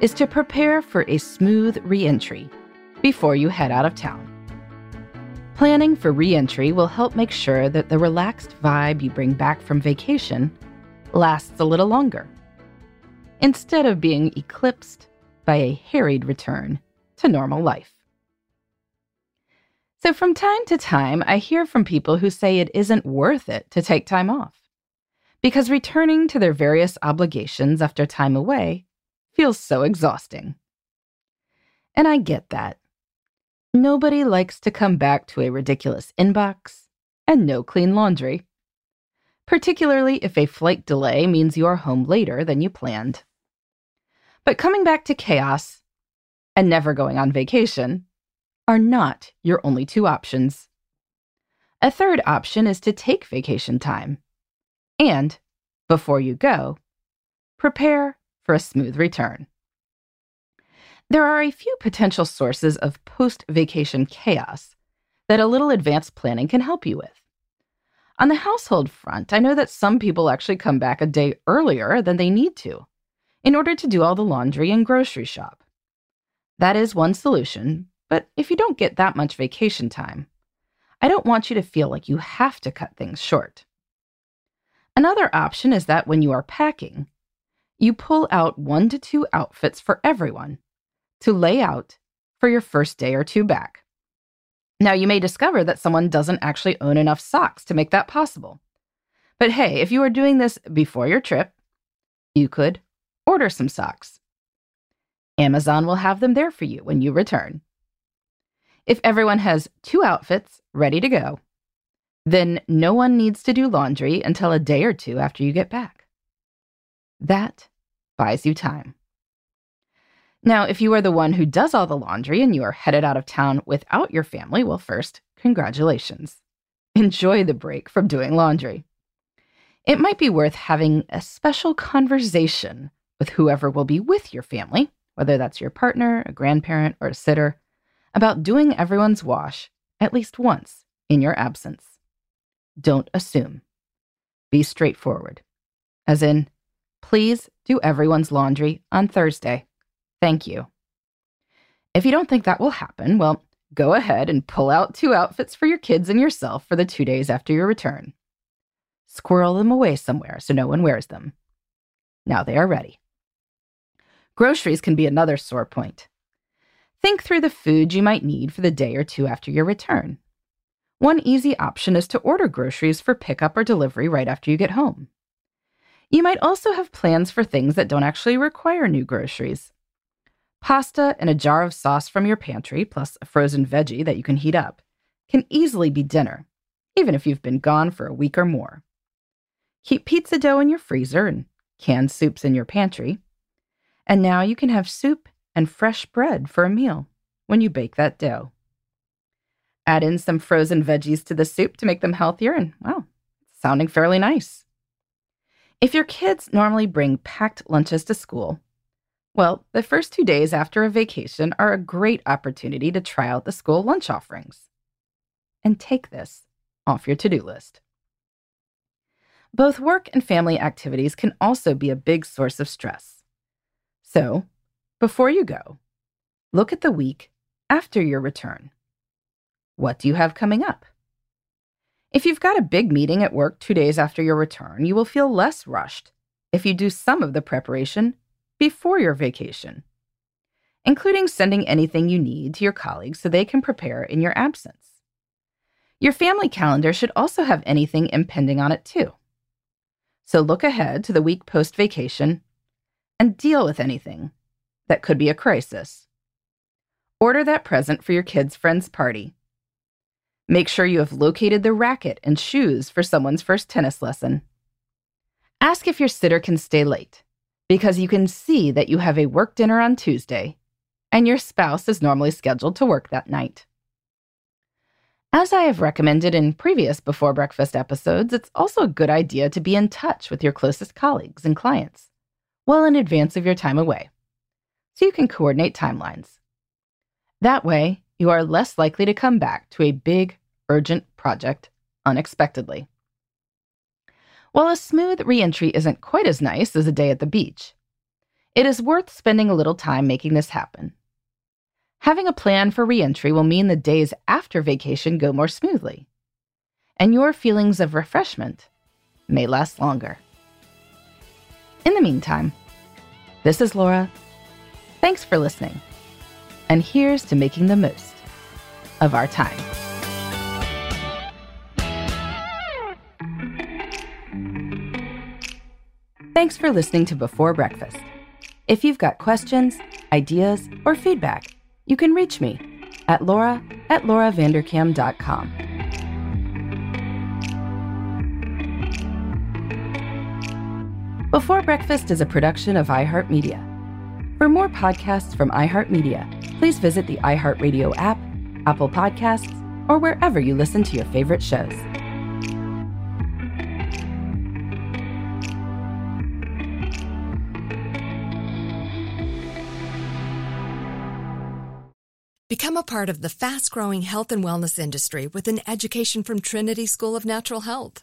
is to prepare for a smooth reentry before you head out of town. Planning for reentry will help make sure that the relaxed vibe you bring back from vacation lasts a little longer, instead of being eclipsed by a harried return to normal life. So, from time to time, I hear from people who say it isn't worth it to take time off because returning to their various obligations after time away feels so exhausting. And I get that. Nobody likes to come back to a ridiculous inbox and no clean laundry, particularly if a flight delay means you are home later than you planned. But coming back to chaos and never going on vacation are not your only two options. A third option is to take vacation time. And, before you go, prepare for a smooth return. There are a few potential sources of post vacation chaos that a little advanced planning can help you with. On the household front, I know that some people actually come back a day earlier than they need to in order to do all the laundry and grocery shop. That is one solution, but if you don't get that much vacation time, I don't want you to feel like you have to cut things short. Another option is that when you are packing, you pull out one to two outfits for everyone to lay out for your first day or two back. Now, you may discover that someone doesn't actually own enough socks to make that possible. But hey, if you are doing this before your trip, you could order some socks. Amazon will have them there for you when you return. If everyone has two outfits ready to go, then no one needs to do laundry until a day or two after you get back. That buys you time. Now, if you are the one who does all the laundry and you are headed out of town without your family, well, first, congratulations. Enjoy the break from doing laundry. It might be worth having a special conversation with whoever will be with your family, whether that's your partner, a grandparent, or a sitter, about doing everyone's wash at least once in your absence. Don't assume. Be straightforward. As in, please do everyone's laundry on Thursday. Thank you. If you don't think that will happen, well, go ahead and pull out two outfits for your kids and yourself for the two days after your return. Squirrel them away somewhere so no one wears them. Now they are ready. Groceries can be another sore point. Think through the food you might need for the day or two after your return. One easy option is to order groceries for pickup or delivery right after you get home. You might also have plans for things that don't actually require new groceries. Pasta and a jar of sauce from your pantry, plus a frozen veggie that you can heat up, can easily be dinner, even if you've been gone for a week or more. Keep pizza dough in your freezer and canned soups in your pantry. And now you can have soup and fresh bread for a meal when you bake that dough. Add in some frozen veggies to the soup to make them healthier, and it's sounding fairly nice. If your kids normally bring packed lunches to school, well, the first two days after a vacation are a great opportunity to try out the school lunch offerings. And take this off your to do list. Both work and family activities can also be a big source of stress. So, before you go, look at the week after your return. What do you have coming up? If you've got a big meeting at work two days after your return, you will feel less rushed if you do some of the preparation before your vacation. including sending anything you need to your colleagues so they can prepare in your absence. Your family calendar should also have anything impending on it, too. So look ahead to the week post vacation and deal with anything that could be a crisis. Order that present for your kid's friend's party. Make sure you have located the racket and shoes for someone's first tennis lesson. Ask if your sitter can stay late, because you can see that you have a work dinner on Tuesday and your spouse is normally scheduled to work that night. As I have recommended in previous Before Breakfast episodes, it's also a good idea to be in touch with your closest colleagues and clients well in advance of your time away, so you can coordinate timelines. That way, you are less likely to come back to a big, urgent project unexpectedly. While a smooth reentry isn't quite as nice as a day at the beach, it is worth spending a little time making this happen. Having a plan for reentry will mean the days after vacation go more smoothly, and your feelings of refreshment may last longer. In the meantime, this is Laura. Thanks for listening. And here's to making the most of our time. Thanks for listening to Before Breakfast. If you've got questions, ideas, or feedback, you can reach me at laura at lauravanderkam.com. Before Breakfast is a production of iHeartMedia. For more podcasts from iHeartMedia, please visit the iHeartRadio app, Apple Podcasts, or wherever you listen to your favorite shows. Become a part of the fast growing health and wellness industry with an education from Trinity School of Natural Health.